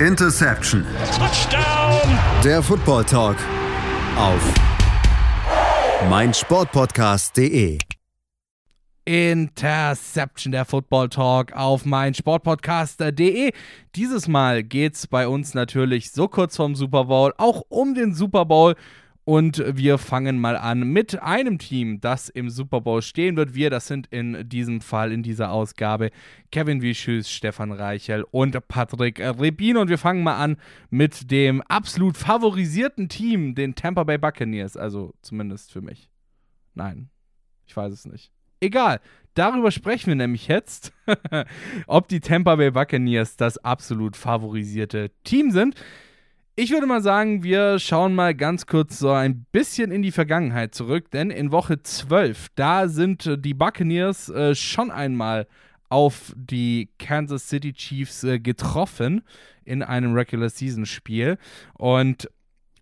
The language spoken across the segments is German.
Interception. Touchdown. Der Football Talk auf meinsportpodcast.de. Interception, der Football Talk auf meinsportpodcast.de. Dieses Mal geht es bei uns natürlich so kurz vorm Super Bowl auch um den Super Bowl. Und wir fangen mal an mit einem Team, das im Super Bowl stehen wird. Wir, das sind in diesem Fall, in dieser Ausgabe, Kevin Wischüs, Stefan Reichel und Patrick Rebin. Und wir fangen mal an mit dem absolut favorisierten Team, den Tampa Bay Buccaneers. Also zumindest für mich. Nein, ich weiß es nicht. Egal, darüber sprechen wir nämlich jetzt, ob die Tampa Bay Buccaneers das absolut favorisierte Team sind. Ich würde mal sagen, wir schauen mal ganz kurz so ein bisschen in die Vergangenheit zurück, denn in Woche 12, da sind die Buccaneers äh, schon einmal auf die Kansas City Chiefs äh, getroffen in einem Regular Season Spiel und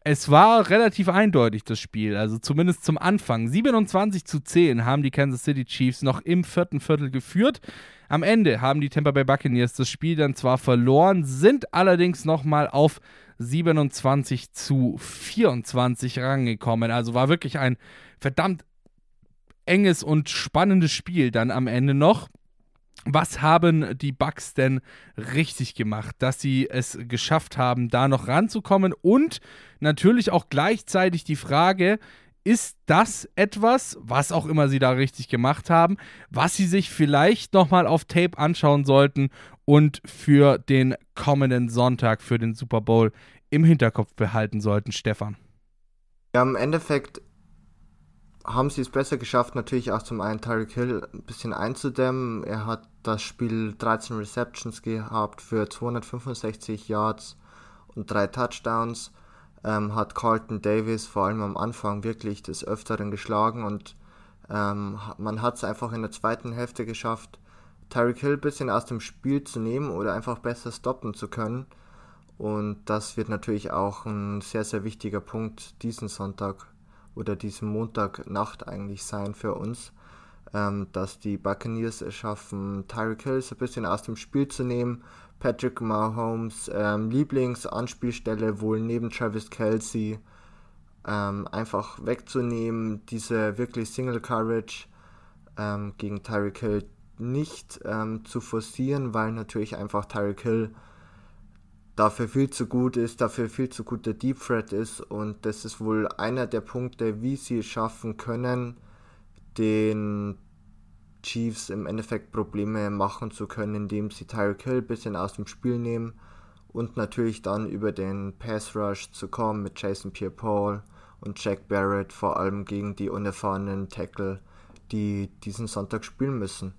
es war relativ eindeutig, das Spiel, also zumindest zum Anfang. 27 zu 10 haben die Kansas City Chiefs noch im vierten Viertel geführt. Am Ende haben die Tampa Bay Buccaneers das Spiel dann zwar verloren, sind allerdings nochmal auf 27 zu 24 rangekommen. Also war wirklich ein verdammt enges und spannendes Spiel dann am Ende noch. Was haben die Bucks denn richtig gemacht, dass sie es geschafft haben, da noch ranzukommen? Und natürlich auch gleichzeitig die Frage, ist das etwas, was auch immer sie da richtig gemacht haben, was sie sich vielleicht nochmal auf Tape anschauen sollten und für den kommenden Sonntag, für den Super Bowl im Hinterkopf behalten sollten, Stefan? Ja, im Endeffekt haben sie es besser geschafft, natürlich auch zum einen Tyreek Hill ein bisschen einzudämmen. Er hat das Spiel 13 Receptions gehabt für 265 Yards und drei Touchdowns ähm, hat Carlton Davis vor allem am Anfang wirklich des Öfteren geschlagen und ähm, man hat es einfach in der zweiten Hälfte geschafft, Tyreek Hill ein bisschen aus dem Spiel zu nehmen oder einfach besser stoppen zu können. Und das wird natürlich auch ein sehr, sehr wichtiger Punkt diesen Sonntag oder diesen Montagnacht eigentlich sein für uns, ähm, dass die Buccaneers es schaffen, Tyreek Hill so ein bisschen aus dem Spiel zu nehmen, Patrick Mahomes ähm, Lieblingsanspielstelle wohl neben Travis Kelsey ähm, einfach wegzunehmen, diese wirklich Single Coverage ähm, gegen Tyreek Hill nicht ähm, zu forcieren, weil natürlich einfach Tyreek Hill dafür viel zu gut ist, dafür viel zu gut der Deep Threat ist und das ist wohl einer der Punkte, wie sie es schaffen können, den Chiefs im Endeffekt Probleme machen zu können, indem sie Tyreek Hill ein bisschen aus dem Spiel nehmen und natürlich dann über den Pass Rush zu kommen mit Jason Pierre-Paul und Jack Barrett, vor allem gegen die unerfahrenen Tackle, die diesen Sonntag spielen müssen.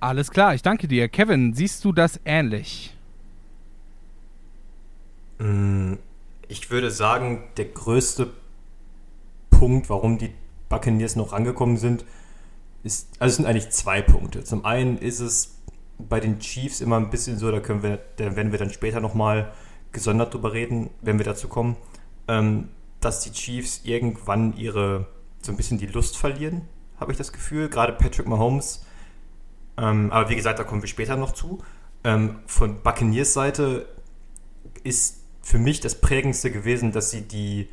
Alles klar, ich danke dir. Kevin, siehst du das ähnlich? Mm, ich würde sagen, der größte Punkt, warum die Buccaneers noch rangekommen sind, ist, also es sind eigentlich zwei Punkte. Zum einen ist es bei den Chiefs immer ein bisschen so, da können wir, da werden wir dann später nochmal gesondert drüber reden, wenn wir dazu kommen, ähm, dass die Chiefs irgendwann ihre, so ein bisschen die Lust verlieren, habe ich das Gefühl. Gerade Patrick Mahomes, ähm, aber wie gesagt, da kommen wir später noch zu. Ähm, von Buccaneers Seite ist für mich das prägendste gewesen, dass sie die,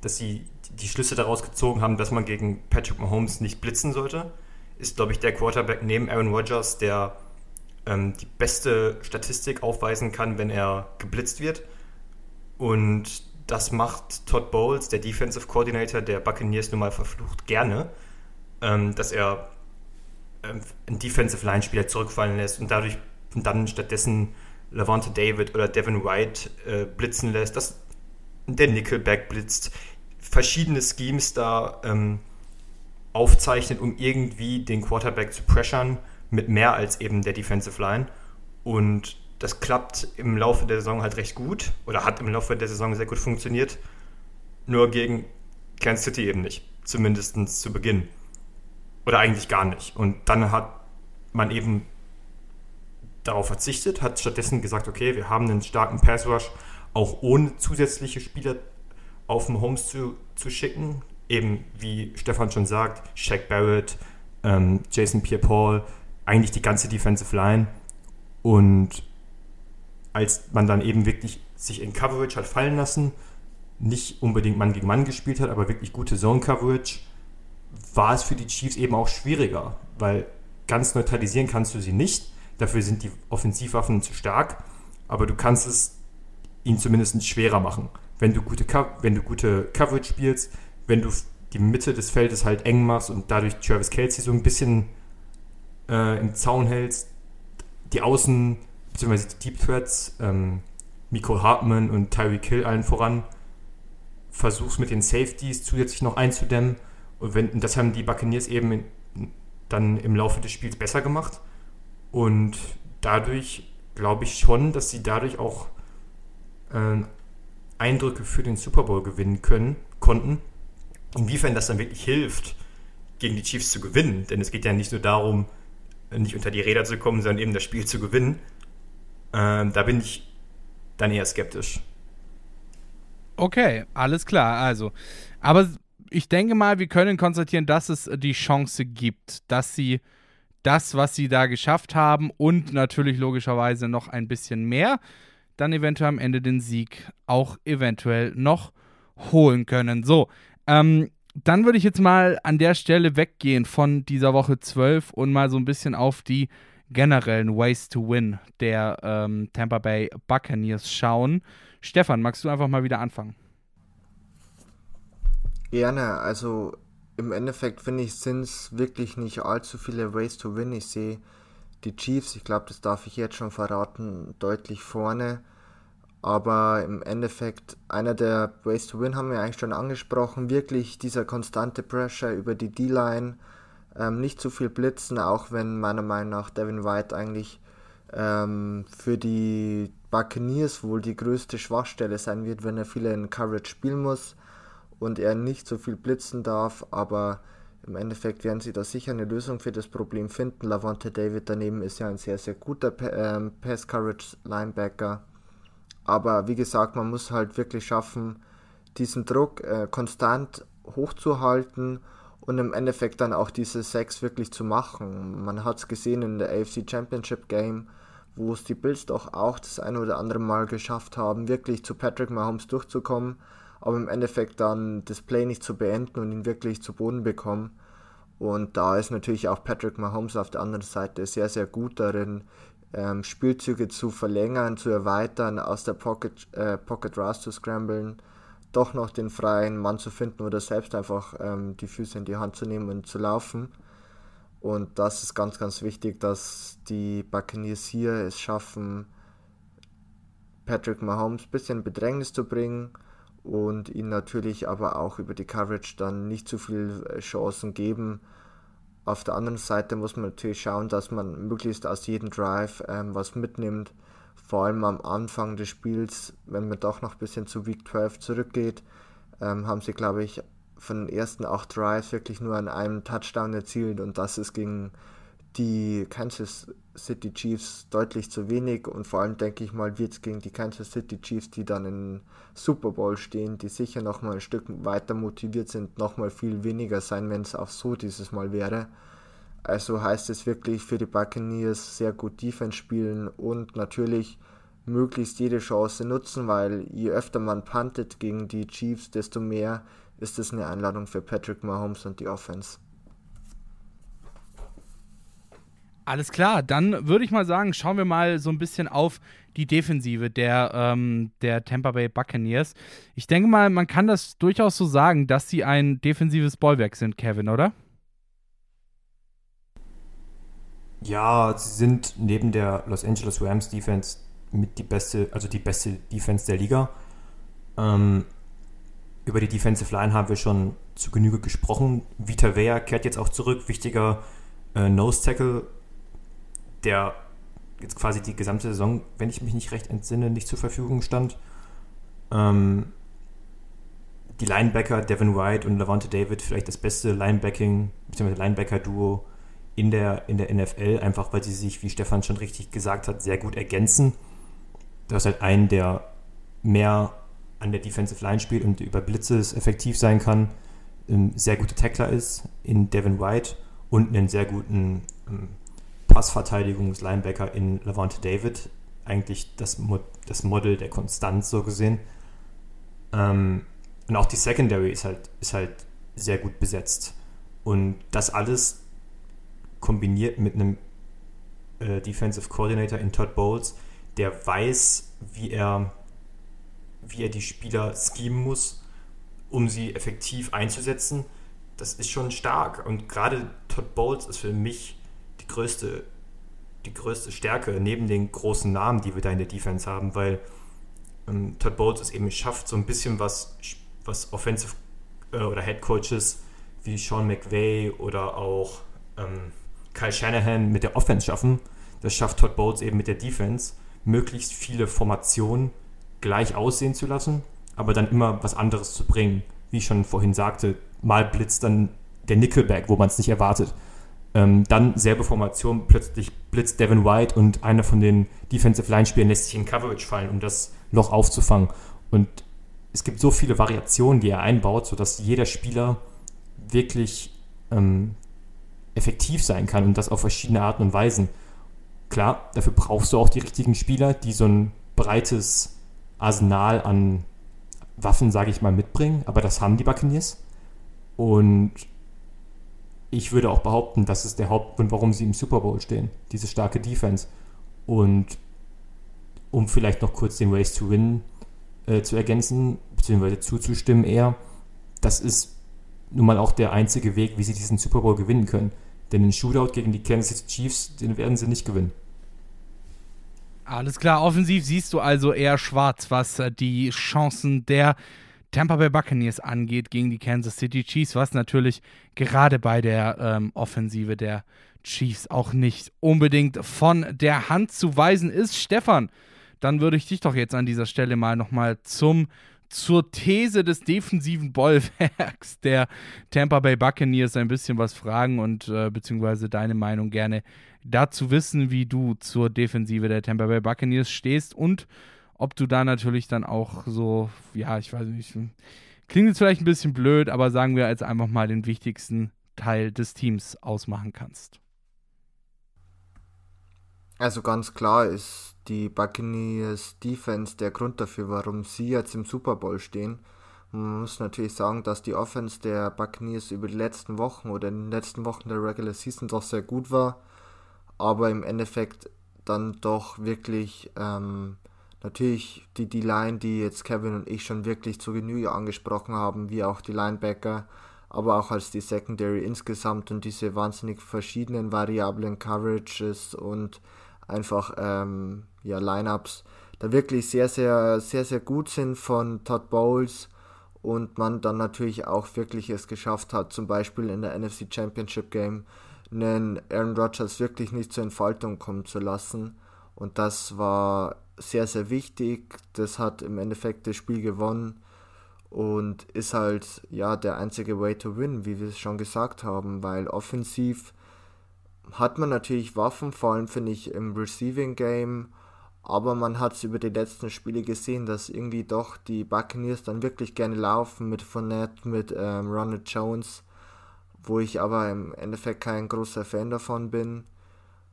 dass sie die Schlüsse daraus gezogen haben, dass man gegen Patrick Mahomes nicht blitzen sollte, ist, glaube ich, der Quarterback neben Aaron Rodgers, der ähm, die beste Statistik aufweisen kann, wenn er geblitzt wird. Und das macht Todd Bowles, der Defensive Coordinator der Buccaneers, nun mal verflucht gerne, ähm, dass er ähm, einen Defensive Line-Spieler zurückfallen lässt und dadurch dann stattdessen Levante David oder Devin White äh, blitzen lässt, dass der Nickelback blitzt verschiedene Schemes da ähm, aufzeichnet, um irgendwie den Quarterback zu pressern mit mehr als eben der Defensive Line. Und das klappt im Laufe der Saison halt recht gut oder hat im Laufe der Saison sehr gut funktioniert. Nur gegen Kansas City eben nicht. Zumindest zu Beginn. Oder eigentlich gar nicht. Und dann hat man eben darauf verzichtet, hat stattdessen gesagt, okay, wir haben einen starken Pass Rush, auch ohne zusätzliche Spieler auf dem Homes zu, zu schicken. Eben wie Stefan schon sagt, Shaq Barrett, ähm, Jason Pierre-Paul, eigentlich die ganze Defensive Line. Und als man dann eben wirklich sich in Coverage hat fallen lassen, nicht unbedingt Mann gegen Mann gespielt hat, aber wirklich gute Zone-Coverage, war es für die Chiefs eben auch schwieriger, weil ganz neutralisieren kannst du sie nicht. Dafür sind die Offensivwaffen zu stark, aber du kannst es ihnen zumindest schwerer machen. Wenn du gute, wenn du gute Coverage spielst, wenn du die Mitte des Feldes halt eng machst und dadurch Travis Kelsey so ein bisschen äh, im Zaun hältst, die Außen, beziehungsweise die Deep Threats, ähm, Miko Hartman und Tyreek Hill allen voran, versuchst mit den Safeties zusätzlich noch einzudämmen. Und, wenn, und das haben die Buccaneers eben in, dann im Laufe des Spiels besser gemacht. Und dadurch glaube ich schon, dass sie dadurch auch äh, Eindrücke für den Super Bowl gewinnen können, konnten. Inwiefern das dann wirklich hilft, gegen die Chiefs zu gewinnen. Denn es geht ja nicht nur darum, nicht unter die Räder zu kommen, sondern eben das Spiel zu gewinnen. Ähm, da bin ich dann eher skeptisch. Okay, alles klar. Also, aber ich denke mal, wir können konstatieren, dass es die Chance gibt, dass sie das, was sie da geschafft haben und natürlich logischerweise noch ein bisschen mehr, dann eventuell am Ende den Sieg auch eventuell noch holen können. So, ähm, dann würde ich jetzt mal an der Stelle weggehen von dieser Woche 12 und mal so ein bisschen auf die generellen Ways to Win der ähm, Tampa Bay Buccaneers schauen. Stefan, magst du einfach mal wieder anfangen? Gerne, also im Endeffekt finde ich, sind es wirklich nicht allzu viele Ways to Win. Ich sehe die Chiefs, ich glaube, das darf ich jetzt schon verraten, deutlich vorne. Aber im Endeffekt, einer der Ways to Win haben wir eigentlich schon angesprochen. Wirklich dieser konstante Pressure über die D-Line. Ähm, nicht zu viel blitzen, auch wenn meiner Meinung nach Devin White eigentlich ähm, für die Buccaneers wohl die größte Schwachstelle sein wird, wenn er viele in Coverage spielen muss und er nicht so viel blitzen darf. Aber im Endeffekt werden sie da sicher eine Lösung für das Problem finden. Lavonte David daneben ist ja ein sehr, sehr guter ähm, Pass-Coverage-Linebacker. Aber wie gesagt, man muss halt wirklich schaffen, diesen Druck äh, konstant hochzuhalten und im Endeffekt dann auch diese Sex wirklich zu machen. Man hat es gesehen in der AFC Championship Game, wo es die Bills doch auch das eine oder andere Mal geschafft haben, wirklich zu Patrick Mahomes durchzukommen, aber im Endeffekt dann das Play nicht zu beenden und ihn wirklich zu Boden bekommen. Und da ist natürlich auch Patrick Mahomes auf der anderen Seite sehr, sehr gut darin, ähm, Spielzüge zu verlängern, zu erweitern, aus der Pocket, äh, Pocket Rush zu scramblen, doch noch den freien Mann zu finden oder selbst einfach ähm, die Füße in die Hand zu nehmen und zu laufen. Und das ist ganz, ganz wichtig, dass die Buccaneers hier es schaffen, Patrick Mahomes ein bisschen Bedrängnis zu bringen und ihn natürlich aber auch über die Coverage dann nicht zu viel äh, Chancen geben, auf der anderen Seite muss man natürlich schauen, dass man möglichst aus jedem Drive ähm, was mitnimmt. Vor allem am Anfang des Spiels, wenn man doch noch ein bisschen zu Week 12 zurückgeht, ähm, haben sie, glaube ich, von den ersten acht Drives wirklich nur an einem Touchdown erzielt und das ist gegen die Kansas City Chiefs deutlich zu wenig und vor allem denke ich mal wird es gegen die Kansas City Chiefs, die dann im Super Bowl stehen, die sicher nochmal ein Stück weiter motiviert sind, nochmal viel weniger sein, wenn es auch so dieses Mal wäre. Also heißt es wirklich für die Buccaneers sehr gut Defense spielen und natürlich möglichst jede Chance nutzen, weil je öfter man puntet gegen die Chiefs, desto mehr ist es eine Einladung für Patrick Mahomes und die Offense. Alles klar, dann würde ich mal sagen, schauen wir mal so ein bisschen auf die Defensive der, ähm, der Tampa Bay Buccaneers. Ich denke mal, man kann das durchaus so sagen, dass sie ein defensives Bollwerk sind, Kevin, oder? Ja, sie sind neben der Los Angeles Rams Defense mit die beste, also die beste Defense der Liga. Ähm, über die Defensive Line haben wir schon zu Genüge gesprochen. Vita Vea kehrt jetzt auch zurück, wichtiger äh, Nose Tackle der jetzt quasi die gesamte Saison, wenn ich mich nicht recht entsinne, nicht zur Verfügung stand. Ähm, die Linebacker Devin White und Levante David vielleicht das beste Linebacking bzw. Linebacker-Duo in der, in der NFL, einfach weil sie sich, wie Stefan schon richtig gesagt hat, sehr gut ergänzen. Du hast halt einen, der mehr an der Defensive Line spielt und über Blitzes effektiv sein kann, ein sehr guter Tackler ist in Devin White und einen sehr guten ähm, Passverteidigungslinebacker in Levante David. Eigentlich das, Mo das Model der Konstanz so gesehen. Ähm, und auch die Secondary ist halt, ist halt sehr gut besetzt. Und das alles kombiniert mit einem äh, Defensive Coordinator in Todd Bowles, der weiß, wie er, wie er die Spieler schemen muss, um sie effektiv einzusetzen. Das ist schon stark. Und gerade Todd Bowles ist für mich die größte, die größte Stärke neben den großen Namen, die wir da in der Defense haben, weil ähm, Todd Bowles es eben schafft, so ein bisschen was, was Offensive äh, oder Head Coaches wie Sean McVay oder auch ähm, Kyle Shanahan mit der Offense schaffen. Das schafft Todd Bowles eben mit der Defense, möglichst viele Formationen gleich aussehen zu lassen, aber dann immer was anderes zu bringen. Wie ich schon vorhin sagte, mal blitzt dann der Nickelback, wo man es nicht erwartet. Ähm, dann selbe Formation, plötzlich blitzt Devin White und einer von den Defensive Line-Spielern lässt sich in Coverage fallen, um das Loch aufzufangen. Und es gibt so viele Variationen, die er einbaut, sodass jeder Spieler wirklich ähm, effektiv sein kann und das auf verschiedene Arten und Weisen. Klar, dafür brauchst du auch die richtigen Spieler, die so ein breites Arsenal an Waffen, sage ich mal, mitbringen, aber das haben die Buccaneers. Und ich würde auch behaupten, das ist der Hauptgrund, warum sie im Super Bowl stehen, diese starke Defense. Und um vielleicht noch kurz den Race to Win äh, zu ergänzen, beziehungsweise zuzustimmen eher, das ist nun mal auch der einzige Weg, wie sie diesen Super Bowl gewinnen können. Denn den Shootout gegen die Kansas City Chiefs, den werden sie nicht gewinnen. Alles klar, offensiv siehst du also eher schwarz, was äh, die Chancen der Tampa Bay Buccaneers angeht gegen die Kansas City Chiefs, was natürlich gerade bei der ähm, Offensive der Chiefs auch nicht unbedingt von der Hand zu weisen ist. Stefan, dann würde ich dich doch jetzt an dieser Stelle mal nochmal zum zur These des defensiven Bollwerks der Tampa Bay Buccaneers ein bisschen was fragen und äh, beziehungsweise deine Meinung gerne dazu wissen, wie du zur Defensive der Tampa Bay Buccaneers stehst und ob du da natürlich dann auch so, ja, ich weiß nicht, klingt jetzt vielleicht ein bisschen blöd, aber sagen wir jetzt einfach mal den wichtigsten Teil des Teams ausmachen kannst. Also ganz klar ist die Buccaneers Defense der Grund dafür, warum sie jetzt im Super Bowl stehen. Man muss natürlich sagen, dass die Offense der Buccaneers über die letzten Wochen oder in den letzten Wochen der Regular Season doch sehr gut war, aber im Endeffekt dann doch wirklich ähm, natürlich die D-Line, die jetzt Kevin und ich schon wirklich zu Genüge angesprochen haben, wie auch die Linebacker, aber auch als die Secondary insgesamt und diese wahnsinnig verschiedenen variablen Coverages und einfach ähm, ja, Lineups da wirklich sehr, sehr, sehr, sehr gut sind von Todd Bowles und man dann natürlich auch wirklich es geschafft hat, zum Beispiel in der NFC Championship Game einen Aaron Rodgers wirklich nicht zur Entfaltung kommen zu lassen. Und das war sehr, sehr wichtig. Das hat im Endeffekt das Spiel gewonnen und ist halt ja der einzige Way to win, wie wir es schon gesagt haben, weil offensiv hat man natürlich Waffen, vor allem finde ich im Receiving Game, aber man hat es über die letzten Spiele gesehen, dass irgendwie doch die Buccaneers dann wirklich gerne laufen mit Fournette, mit ähm, Ronald Jones, wo ich aber im Endeffekt kein großer Fan davon bin.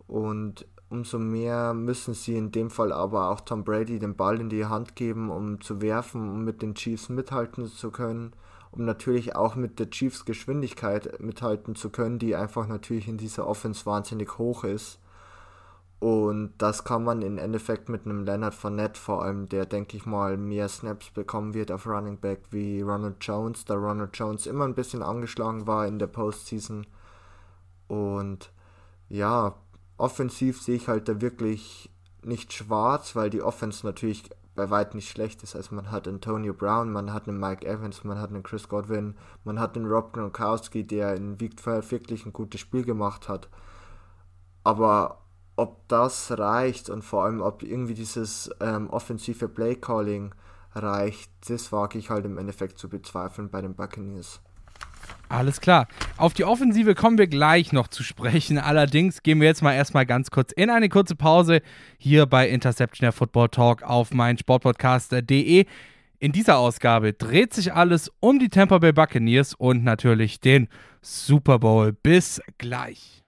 Und umso mehr müssen sie in dem Fall aber auch Tom Brady den Ball in die Hand geben, um zu werfen, um mit den Chiefs mithalten zu können um natürlich auch mit der Chiefs Geschwindigkeit mithalten zu können, die einfach natürlich in dieser Offense wahnsinnig hoch ist. Und das kann man im Endeffekt mit einem Leonard Fournette vor allem, der denke ich mal mehr Snaps bekommen wird auf Running Back wie Ronald Jones, da Ronald Jones immer ein bisschen angeschlagen war in der Postseason. Und ja, offensiv sehe ich halt da wirklich nicht schwarz, weil die Offense natürlich bei weitem nicht schlecht ist. Also man hat Antonio Brown, man hat einen Mike Evans, man hat einen Chris Godwin, man hat einen Rob Gronkowski, der in Week 12 wirklich ein gutes Spiel gemacht hat. Aber ob das reicht und vor allem ob irgendwie dieses ähm, offensive Play-Calling reicht, das wage ich halt im Endeffekt zu bezweifeln bei den Buccaneers. Alles klar. Auf die Offensive kommen wir gleich noch zu sprechen. Allerdings gehen wir jetzt mal erstmal ganz kurz in eine kurze Pause hier bei Interception der Football Talk auf mein Sportpodcast.de. In dieser Ausgabe dreht sich alles um die Tampa Bay Buccaneers und natürlich den Super Bowl. Bis gleich.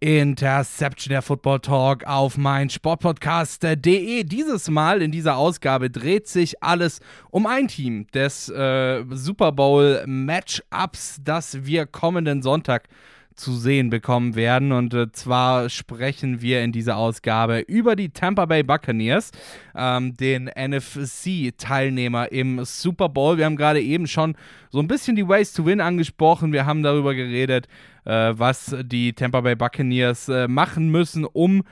Interception der Football Talk auf mein Sportpodcast.de. Dieses Mal in dieser Ausgabe dreht sich alles um ein Team des äh, Super Bowl Matchups, das wir kommenden Sonntag zu sehen bekommen werden. Und äh, zwar sprechen wir in dieser Ausgabe über die Tampa Bay Buccaneers, ähm, den NFC-Teilnehmer im Super Bowl. Wir haben gerade eben schon so ein bisschen die Ways to Win angesprochen. Wir haben darüber geredet, äh, was die Tampa Bay Buccaneers äh, machen müssen, um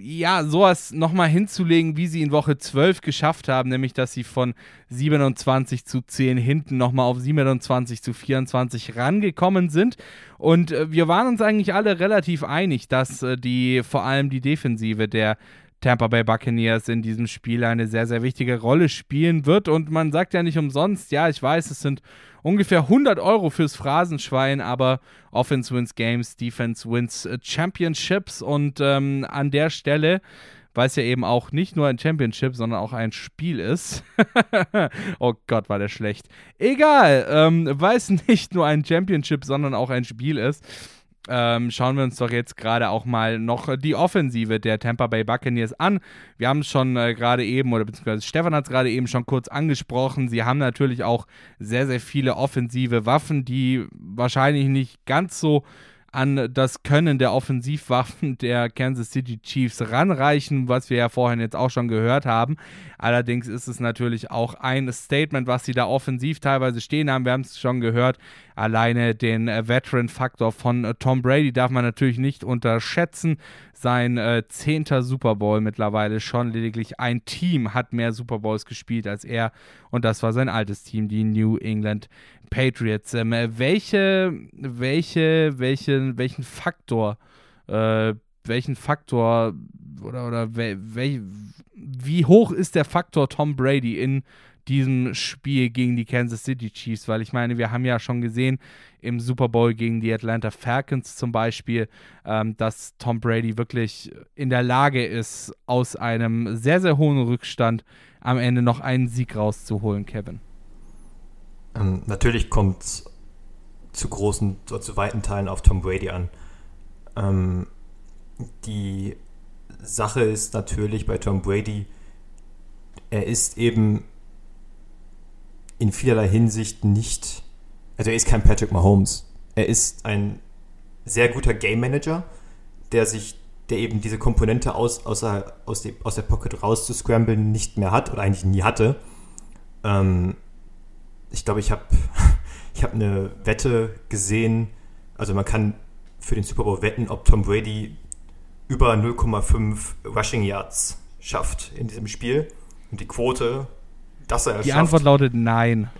ja, sowas nochmal hinzulegen, wie sie in Woche 12 geschafft haben, nämlich dass sie von 27 zu 10 hinten nochmal auf 27 zu 24 rangekommen sind. Und äh, wir waren uns eigentlich alle relativ einig, dass äh, die vor allem die Defensive der Tampa Bay Buccaneers in diesem Spiel eine sehr, sehr wichtige Rolle spielen wird. Und man sagt ja nicht umsonst, ja, ich weiß, es sind ungefähr 100 Euro fürs Phrasenschwein, aber Offense wins Games, Defense wins äh, Championships und ähm, an der Stelle weil es ja eben auch nicht nur ein Championship, sondern auch ein Spiel ist. oh Gott, war der schlecht. Egal, ähm, weil es nicht nur ein Championship, sondern auch ein Spiel ist, ähm, schauen wir uns doch jetzt gerade auch mal noch die Offensive der Tampa Bay Buccaneers an. Wir haben es schon äh, gerade eben, oder beziehungsweise Stefan hat es gerade eben schon kurz angesprochen. Sie haben natürlich auch sehr, sehr viele offensive Waffen, die wahrscheinlich nicht ganz so an das Können der Offensivwaffen der Kansas City Chiefs ranreichen, was wir ja vorhin jetzt auch schon gehört haben. Allerdings ist es natürlich auch ein Statement, was sie da offensiv teilweise stehen haben. Wir haben es schon gehört. Alleine den Veteran-Faktor von Tom Brady darf man natürlich nicht unterschätzen. Sein äh, zehnter Super Bowl mittlerweile schon. Lediglich ein Team hat mehr Super Bowls gespielt als er. Und das war sein altes Team, die New England Patriots. Ähm, welche, welche, welche, welchen Faktor, äh, welchen Faktor oder, oder wel, wel, wie hoch ist der Faktor Tom Brady in diesem Spiel gegen die Kansas City Chiefs? Weil ich meine, wir haben ja schon gesehen im Super Bowl gegen die Atlanta Falcons zum Beispiel, ähm, dass Tom Brady wirklich in der Lage ist, aus einem sehr, sehr hohen Rückstand am Ende noch einen Sieg rauszuholen, Kevin. Ähm, natürlich kommt es zu großen, zu weiten Teilen auf Tom Brady an. Ähm, die Sache ist natürlich bei Tom Brady, er ist eben in vielerlei Hinsicht nicht, also er ist kein Patrick Mahomes. Er ist ein sehr guter Game Manager, der sich, der eben diese Komponente aus, außer, aus, dem, aus der Pocket rauszuscramblen nicht mehr hat oder eigentlich nie hatte. Ähm, ich glaube, ich habe ich hab eine Wette gesehen. Also man kann für den Super Bowl wetten, ob Tom Brady über 0,5 Rushing Yards schafft in diesem Spiel. Und die Quote, dass er Die schafft, Antwort lautet nein.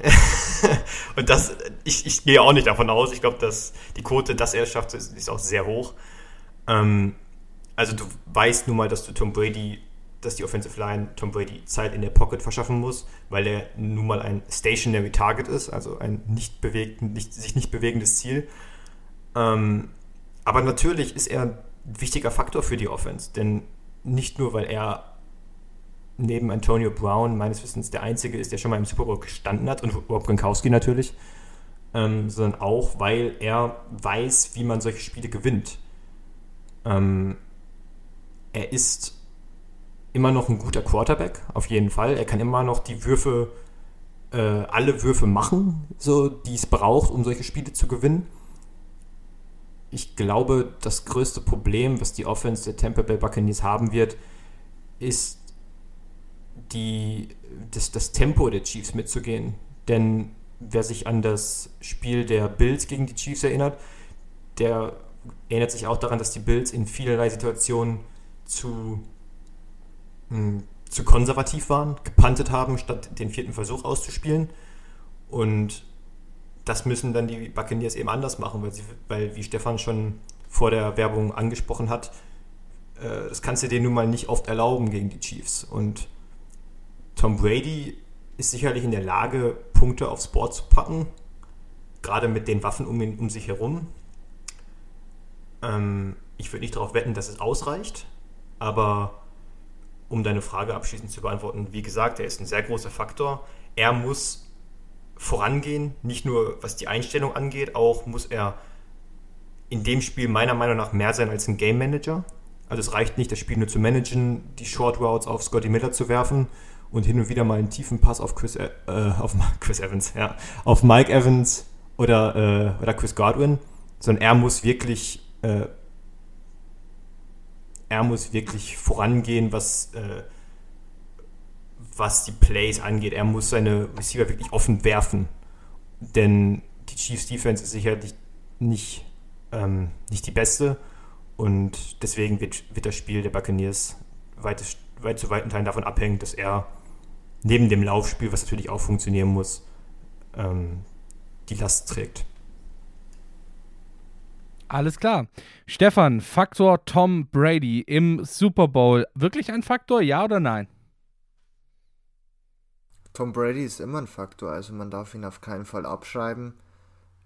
und das, ich, ich gehe auch nicht davon aus. Ich glaube, dass die Quote, dass er es schafft, ist, ist auch sehr hoch. Ähm, also du weißt nun mal, dass du Tom Brady dass die Offensive Line Tom Brady Zeit in der Pocket verschaffen muss, weil er nun mal ein Stationary Target ist, also ein nicht bewegt, nicht, sich nicht bewegendes Ziel. Ähm, aber natürlich ist er ein wichtiger Faktor für die Offense, denn nicht nur, weil er neben Antonio Brown meines Wissens der Einzige ist, der schon mal im Super Bowl gestanden hat und Rob Gronkowski natürlich, ähm, sondern auch, weil er weiß, wie man solche Spiele gewinnt. Ähm, er ist immer noch ein guter Quarterback, auf jeden Fall. Er kann immer noch die Würfe, äh, alle Würfe machen, so, die es braucht, um solche Spiele zu gewinnen. Ich glaube, das größte Problem, was die Offense der Tampa Bay Buccaneers haben wird, ist die, das, das Tempo der Chiefs mitzugehen. Denn wer sich an das Spiel der Bills gegen die Chiefs erinnert, der erinnert sich auch daran, dass die Bills in vielerlei Situationen zu zu konservativ waren, gepantet haben, statt den vierten Versuch auszuspielen. Und das müssen dann die Buccaneers eben anders machen, weil, sie, weil wie Stefan schon vor der Werbung angesprochen hat, äh, das kannst du dir nun mal nicht oft erlauben gegen die Chiefs. Und Tom Brady ist sicherlich in der Lage, Punkte aufs Board zu packen, gerade mit den Waffen um, ihn, um sich herum. Ähm, ich würde nicht darauf wetten, dass es ausreicht, aber um deine Frage abschließend zu beantworten, wie gesagt, er ist ein sehr großer Faktor. Er muss vorangehen, nicht nur was die Einstellung angeht, auch muss er in dem Spiel meiner Meinung nach mehr sein als ein Game Manager. Also es reicht nicht, das Spiel nur zu managen, die Short Routes auf Scotty Miller zu werfen und hin und wieder mal einen tiefen Pass auf Chris, äh, auf Chris Evans, ja, auf Mike Evans oder, äh, oder Chris Godwin, sondern er muss wirklich äh, er muss wirklich vorangehen, was, äh, was die Plays angeht. Er muss seine Receiver wirklich offen werfen. Denn die Chiefs Defense ist sicherlich nicht, ähm, nicht die beste. Und deswegen wird, wird das Spiel der Buccaneers weit, weit zu weiten Teilen davon abhängen, dass er neben dem Laufspiel, was natürlich auch funktionieren muss, ähm, die Last trägt. Alles klar. Stefan, Faktor Tom Brady im Super Bowl. Wirklich ein Faktor, ja oder nein? Tom Brady ist immer ein Faktor, also man darf ihn auf keinen Fall abschreiben.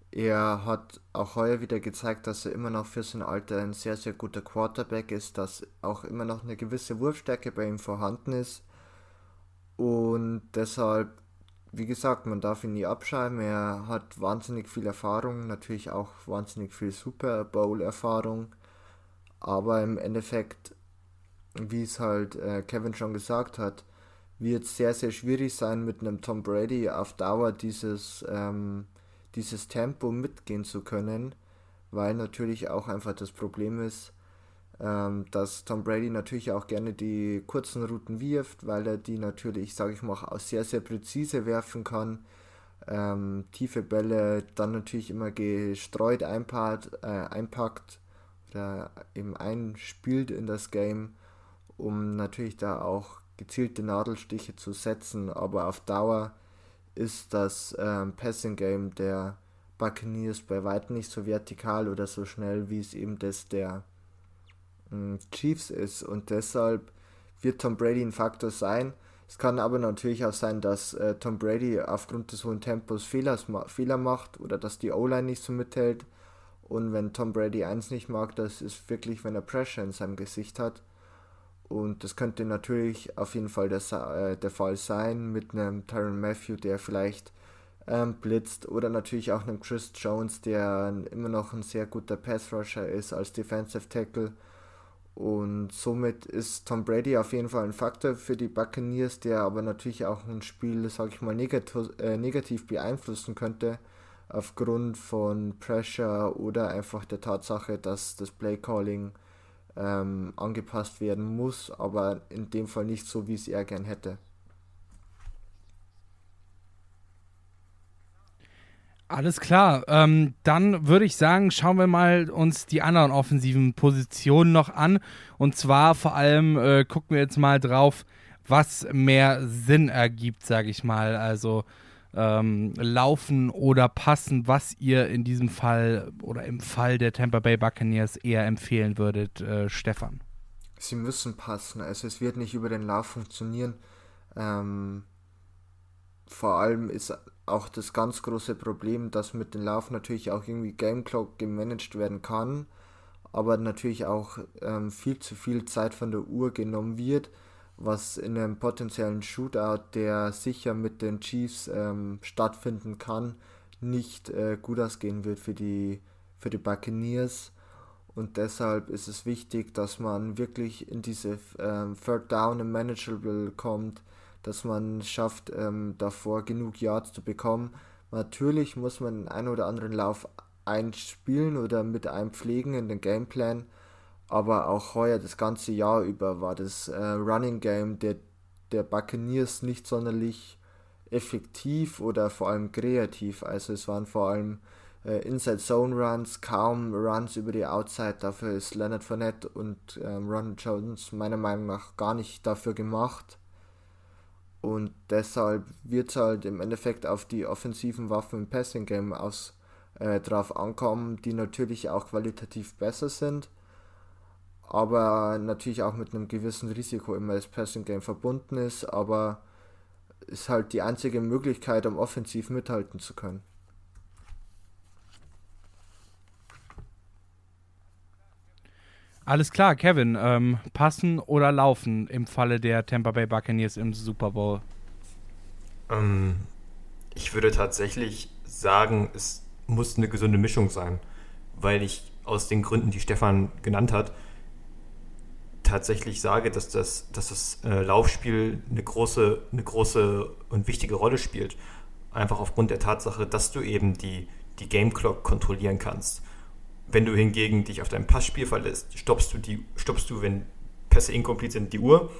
Er hat auch heuer wieder gezeigt, dass er immer noch für sein Alter ein sehr, sehr guter Quarterback ist, dass auch immer noch eine gewisse Wurfstärke bei ihm vorhanden ist. Und deshalb wie gesagt, man darf ihn nie abschreiben. Er hat wahnsinnig viel Erfahrung, natürlich auch wahnsinnig viel Super Bowl-Erfahrung. Aber im Endeffekt, wie es halt äh, Kevin schon gesagt hat, wird es sehr, sehr schwierig sein, mit einem Tom Brady auf Dauer dieses, ähm, dieses Tempo mitgehen zu können, weil natürlich auch einfach das Problem ist, ähm, dass Tom Brady natürlich auch gerne die kurzen Routen wirft, weil er die natürlich, sage ich mal, auch sehr, sehr präzise werfen kann. Ähm, tiefe Bälle dann natürlich immer gestreut einpackt, äh, einpackt oder eben einspielt in das Game, um natürlich da auch gezielte Nadelstiche zu setzen. Aber auf Dauer ist das ähm, Passing Game der Buccaneers bei weitem nicht so vertikal oder so schnell, wie es eben das der Chiefs ist und deshalb wird Tom Brady ein Faktor sein. Es kann aber natürlich auch sein, dass äh, Tom Brady aufgrund des hohen Tempos Fehlers, Fehler macht oder dass die O-Line nicht so mithält. Und wenn Tom Brady eins nicht mag, das ist wirklich, wenn er Pressure in seinem Gesicht hat. Und das könnte natürlich auf jeden Fall der, äh, der Fall sein mit einem Tyron Matthew, der vielleicht ähm, blitzt oder natürlich auch einem Chris Jones, der immer noch ein sehr guter Pass-Rusher ist als Defensive Tackle und somit ist Tom Brady auf jeden Fall ein Faktor für die Buccaneers, der aber natürlich auch ein Spiel, sag ich mal, negativ, äh, negativ beeinflussen könnte, aufgrund von Pressure oder einfach der Tatsache, dass das Playcalling ähm, angepasst werden muss, aber in dem Fall nicht so, wie es er gern hätte. Alles klar. Ähm, dann würde ich sagen, schauen wir mal uns die anderen offensiven Positionen noch an. Und zwar vor allem äh, gucken wir jetzt mal drauf, was mehr Sinn ergibt, sage ich mal. Also ähm, laufen oder passen, was ihr in diesem Fall oder im Fall der Tampa Bay Buccaneers eher empfehlen würdet, äh, Stefan. Sie müssen passen. Also es wird nicht über den Lauf funktionieren. Ähm, vor allem ist auch das ganz große Problem, dass mit dem Lauf natürlich auch irgendwie Game Clock gemanagt werden kann, aber natürlich auch ähm, viel zu viel Zeit von der Uhr genommen wird, was in einem potenziellen Shootout, der sicher mit den Chiefs ähm, stattfinden kann, nicht äh, gut ausgehen wird für die, für die Buccaneers. Und deshalb ist es wichtig, dass man wirklich in diese ähm, Third Down und Manageable kommt, dass man schafft, ähm, davor genug Yards zu bekommen. Natürlich muss man den einen oder anderen Lauf einspielen oder mit einpflegen in den Gameplan, aber auch heuer das ganze Jahr über war das äh, Running Game der, der Buccaneers nicht sonderlich effektiv oder vor allem kreativ. Also es waren vor allem äh, Inside Zone Runs, kaum Runs über die Outside. Dafür ist Leonard Fournette und ähm, Ron Jones meiner Meinung nach gar nicht dafür gemacht. Und deshalb wird es halt im Endeffekt auf die offensiven Waffen im Passing Game aus äh, drauf ankommen, die natürlich auch qualitativ besser sind, aber natürlich auch mit einem gewissen Risiko immer das Passing Game verbunden ist, aber ist halt die einzige Möglichkeit, um offensiv mithalten zu können. Alles klar, Kevin. Ähm, passen oder laufen im Falle der Tampa Bay Buccaneers im Super Bowl? Ähm, ich würde tatsächlich sagen, es muss eine gesunde Mischung sein, weil ich aus den Gründen, die Stefan genannt hat, tatsächlich sage, dass das, dass das äh, Laufspiel eine große, eine große und wichtige Rolle spielt. Einfach aufgrund der Tatsache, dass du eben die, die Game Clock kontrollieren kannst. Wenn du hingegen dich auf dein Passspiel verlässt, stoppst du, die, stoppst du wenn Pässe incomplete sind, die Uhr.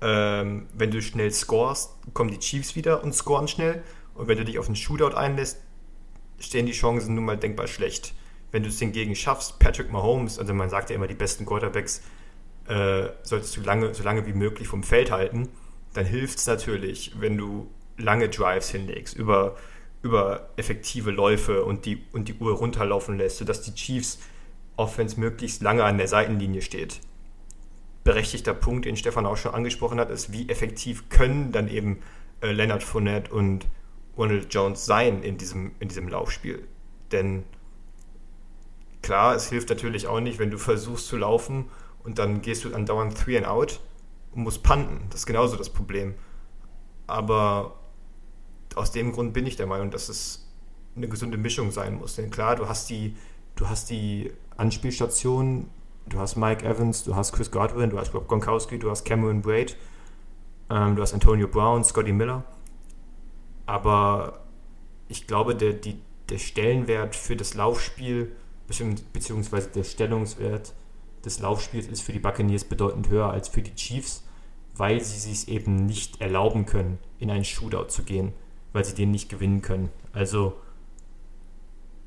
Ähm, wenn du schnell scorest, kommen die Chiefs wieder und scoren schnell. Und wenn du dich auf einen Shootout einlässt, stehen die Chancen nun mal denkbar schlecht. Wenn du es hingegen schaffst, Patrick Mahomes, also man sagt ja immer, die besten Quarterbacks äh, solltest du lange, so lange wie möglich vom Feld halten, dann hilft es natürlich, wenn du lange Drives hinlegst, über, über effektive Läufe und die, und die Uhr runterlaufen lässt, sodass die Chiefs Offense möglichst lange an der Seitenlinie steht. Berechtigter Punkt, den Stefan auch schon angesprochen hat, ist, wie effektiv können dann eben äh, Leonard Fournette und Ronald Jones sein in diesem, in diesem Laufspiel. Denn klar, es hilft natürlich auch nicht, wenn du versuchst zu laufen und dann gehst du andauernd Three and Out und musst panten. Das ist genauso das Problem. Aber aus dem Grund bin ich der Meinung, dass es eine gesunde Mischung sein muss. Denn klar, du hast die, du hast die Anspielstation, du hast Mike Evans, du hast Chris Godwin, du hast Rob Gronkowski, du hast Cameron Braid, ähm, du hast Antonio Brown, Scotty Miller. Aber ich glaube, der, die, der Stellenwert für das Laufspiel, beziehungsweise der Stellungswert des Laufspiels ist für die Buccaneers bedeutend höher als für die Chiefs, weil sie sich eben nicht erlauben können, in einen Shootout zu gehen, weil sie den nicht gewinnen können. Also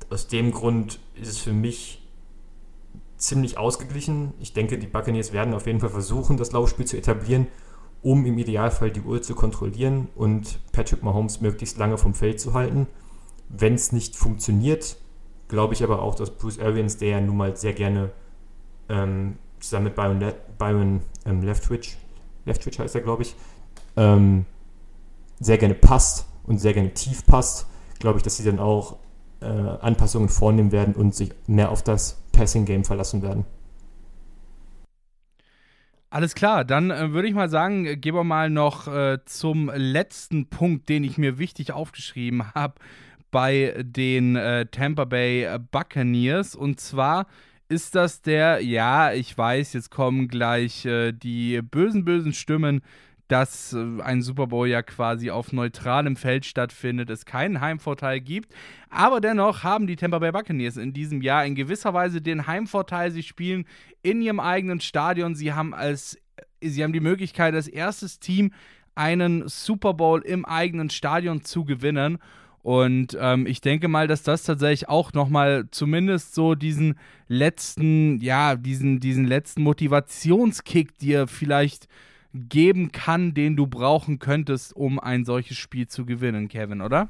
aus dem Grund ist es für mich ziemlich ausgeglichen. Ich denke, die Buccaneers werden auf jeden Fall versuchen, das Laufspiel zu etablieren um im Idealfall die Uhr zu kontrollieren und Patrick Mahomes möglichst lange vom Feld zu halten. Wenn es nicht funktioniert, glaube ich aber auch, dass Bruce Arians, der ja nun mal sehr gerne ähm, zusammen mit Byron, Le Byron ähm, Leftwich, Leftwich heißt er, glaube ich, ähm, sehr gerne passt und sehr gerne tief passt, glaube ich, dass sie dann auch äh, Anpassungen vornehmen werden und sich mehr auf das Passing Game verlassen werden. Alles klar, dann äh, würde ich mal sagen, gehen wir mal noch äh, zum letzten Punkt, den ich mir wichtig aufgeschrieben habe bei den äh, Tampa Bay Buccaneers. Und zwar ist das der, ja, ich weiß, jetzt kommen gleich äh, die bösen, bösen Stimmen, dass äh, ein Super Bowl ja quasi auf neutralem Feld stattfindet, es keinen Heimvorteil gibt. Aber dennoch haben die Tampa Bay Buccaneers in diesem Jahr in gewisser Weise den Heimvorteil. Sie spielen in ihrem eigenen Stadion. Sie haben als sie haben die Möglichkeit, als erstes Team einen Super Bowl im eigenen Stadion zu gewinnen. Und ähm, ich denke mal, dass das tatsächlich auch nochmal zumindest so diesen letzten, ja, diesen, diesen letzten Motivationskick dir vielleicht geben kann, den du brauchen könntest, um ein solches Spiel zu gewinnen, Kevin, oder?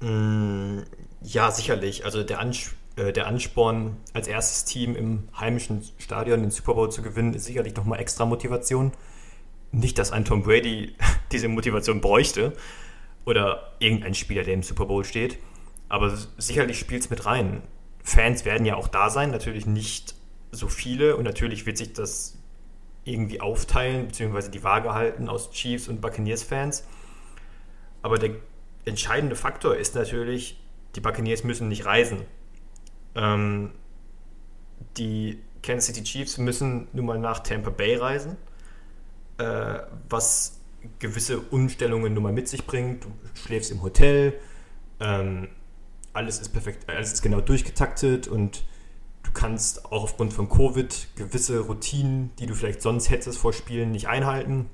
Mm, ja, sicherlich. Also der, Ans äh, der Ansporn, als erstes Team im heimischen Stadion den Super Bowl zu gewinnen, ist sicherlich nochmal extra Motivation. Nicht, dass ein Tom Brady diese Motivation bräuchte oder irgendein Spieler, der im Super Bowl steht, aber sicherlich spielt es mit rein. Fans werden ja auch da sein, natürlich nicht so viele und natürlich wird sich das irgendwie aufteilen, beziehungsweise die Waage halten aus Chiefs und Buccaneers-Fans. Aber der entscheidende Faktor ist natürlich, die Buccaneers müssen nicht reisen. Ähm, die Kansas City Chiefs müssen nun mal nach Tampa Bay reisen, äh, was gewisse Umstellungen nun mal mit sich bringt. Du schläfst im Hotel, ähm, alles ist perfekt, alles ist genau durchgetaktet und du kannst auch aufgrund von Covid gewisse Routinen, die du vielleicht sonst hättest vor Spielen, nicht einhalten.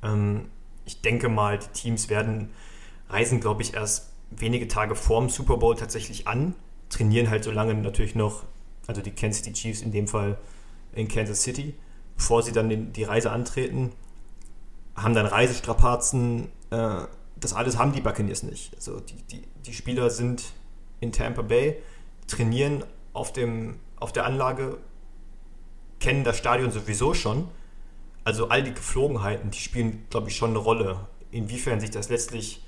Ähm, ich denke mal, die Teams werden reisen, glaube ich, erst wenige Tage vorm Super Bowl tatsächlich an, trainieren halt so lange natürlich noch, also die Kansas City Chiefs in dem Fall in Kansas City, bevor sie dann die Reise antreten, haben dann Reisestrapazen, äh, das alles haben die Buccaneers nicht. Also die, die, die Spieler sind in Tampa Bay, trainieren auf, dem, auf der Anlage, kennen das Stadion sowieso schon. Also all die Geflogenheiten, die spielen, glaube ich, schon eine Rolle. Inwiefern sich das letztlich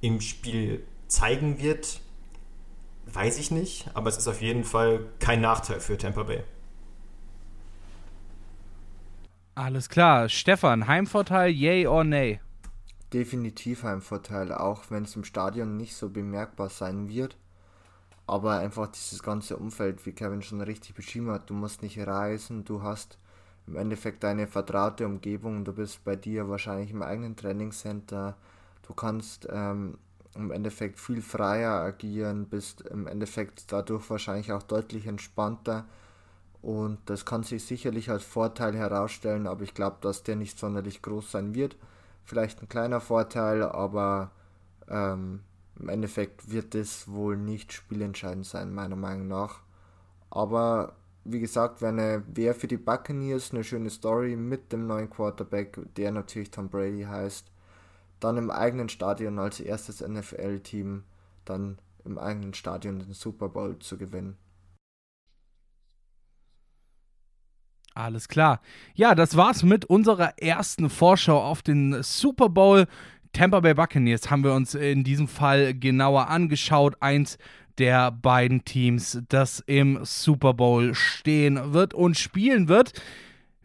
im Spiel zeigen wird, weiß ich nicht, aber es ist auf jeden Fall kein Nachteil für Tampa Bay. Alles klar. Stefan, Heimvorteil, yay or nay? Definitiv Heimvorteil, auch wenn es im Stadion nicht so bemerkbar sein wird. Aber einfach dieses ganze Umfeld, wie Kevin schon richtig beschrieben hat, du musst nicht reisen, du hast im Endeffekt deine vertraute Umgebung, du bist bei dir wahrscheinlich im eigenen Trainingscenter, du kannst ähm, im Endeffekt viel freier agieren, bist im Endeffekt dadurch wahrscheinlich auch deutlich entspannter und das kann sich sicherlich als Vorteil herausstellen, aber ich glaube, dass der nicht sonderlich groß sein wird. Vielleicht ein kleiner Vorteil, aber ähm, im Endeffekt wird es wohl nicht spielentscheidend sein, meiner Meinung nach. Aber wie gesagt, wäre wär für die Buccaneers eine schöne Story mit dem neuen Quarterback, der natürlich Tom Brady heißt. Dann im eigenen Stadion als erstes NFL-Team, dann im eigenen Stadion den Super Bowl zu gewinnen. Alles klar. Ja, das war's mit unserer ersten Vorschau auf den Super Bowl. Tampa Bay Buccaneers haben wir uns in diesem Fall genauer angeschaut. Eins der beiden Teams, das im Super Bowl stehen wird und spielen wird.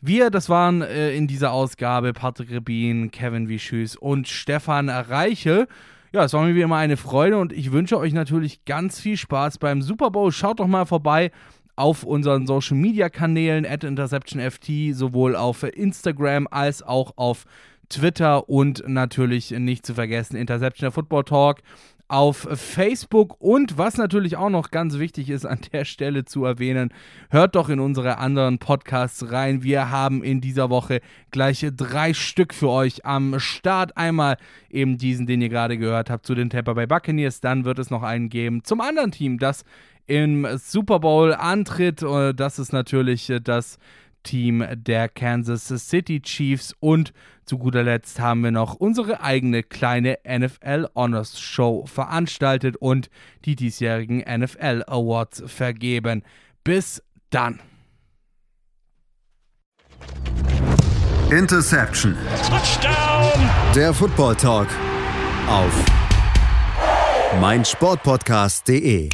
Wir, das waren äh, in dieser Ausgabe Patrick Rebin, Kevin Wischüs und Stefan Reiche. Ja, es war mir wie immer eine Freude und ich wünsche euch natürlich ganz viel Spaß beim Super Bowl. Schaut doch mal vorbei auf unseren Social Media Kanälen at InterceptionFT, sowohl auf Instagram als auch auf Twitter und natürlich nicht zu vergessen Interception Football Talk auf Facebook und was natürlich auch noch ganz wichtig ist an der Stelle zu erwähnen, hört doch in unsere anderen Podcasts rein. Wir haben in dieser Woche gleich drei Stück für euch am Start. Einmal eben diesen, den ihr gerade gehört habt, zu den Tampa Bay Buccaneers. Dann wird es noch einen geben zum anderen Team, das im Super Bowl antritt. Äh, das ist natürlich äh, das Team der Kansas City Chiefs. Und zu guter Letzt haben wir noch unsere eigene kleine NFL Honors Show veranstaltet und die diesjährigen NFL Awards vergeben. Bis dann. Interception. Touchdown. Der Football Talk auf meinsportpodcast.de.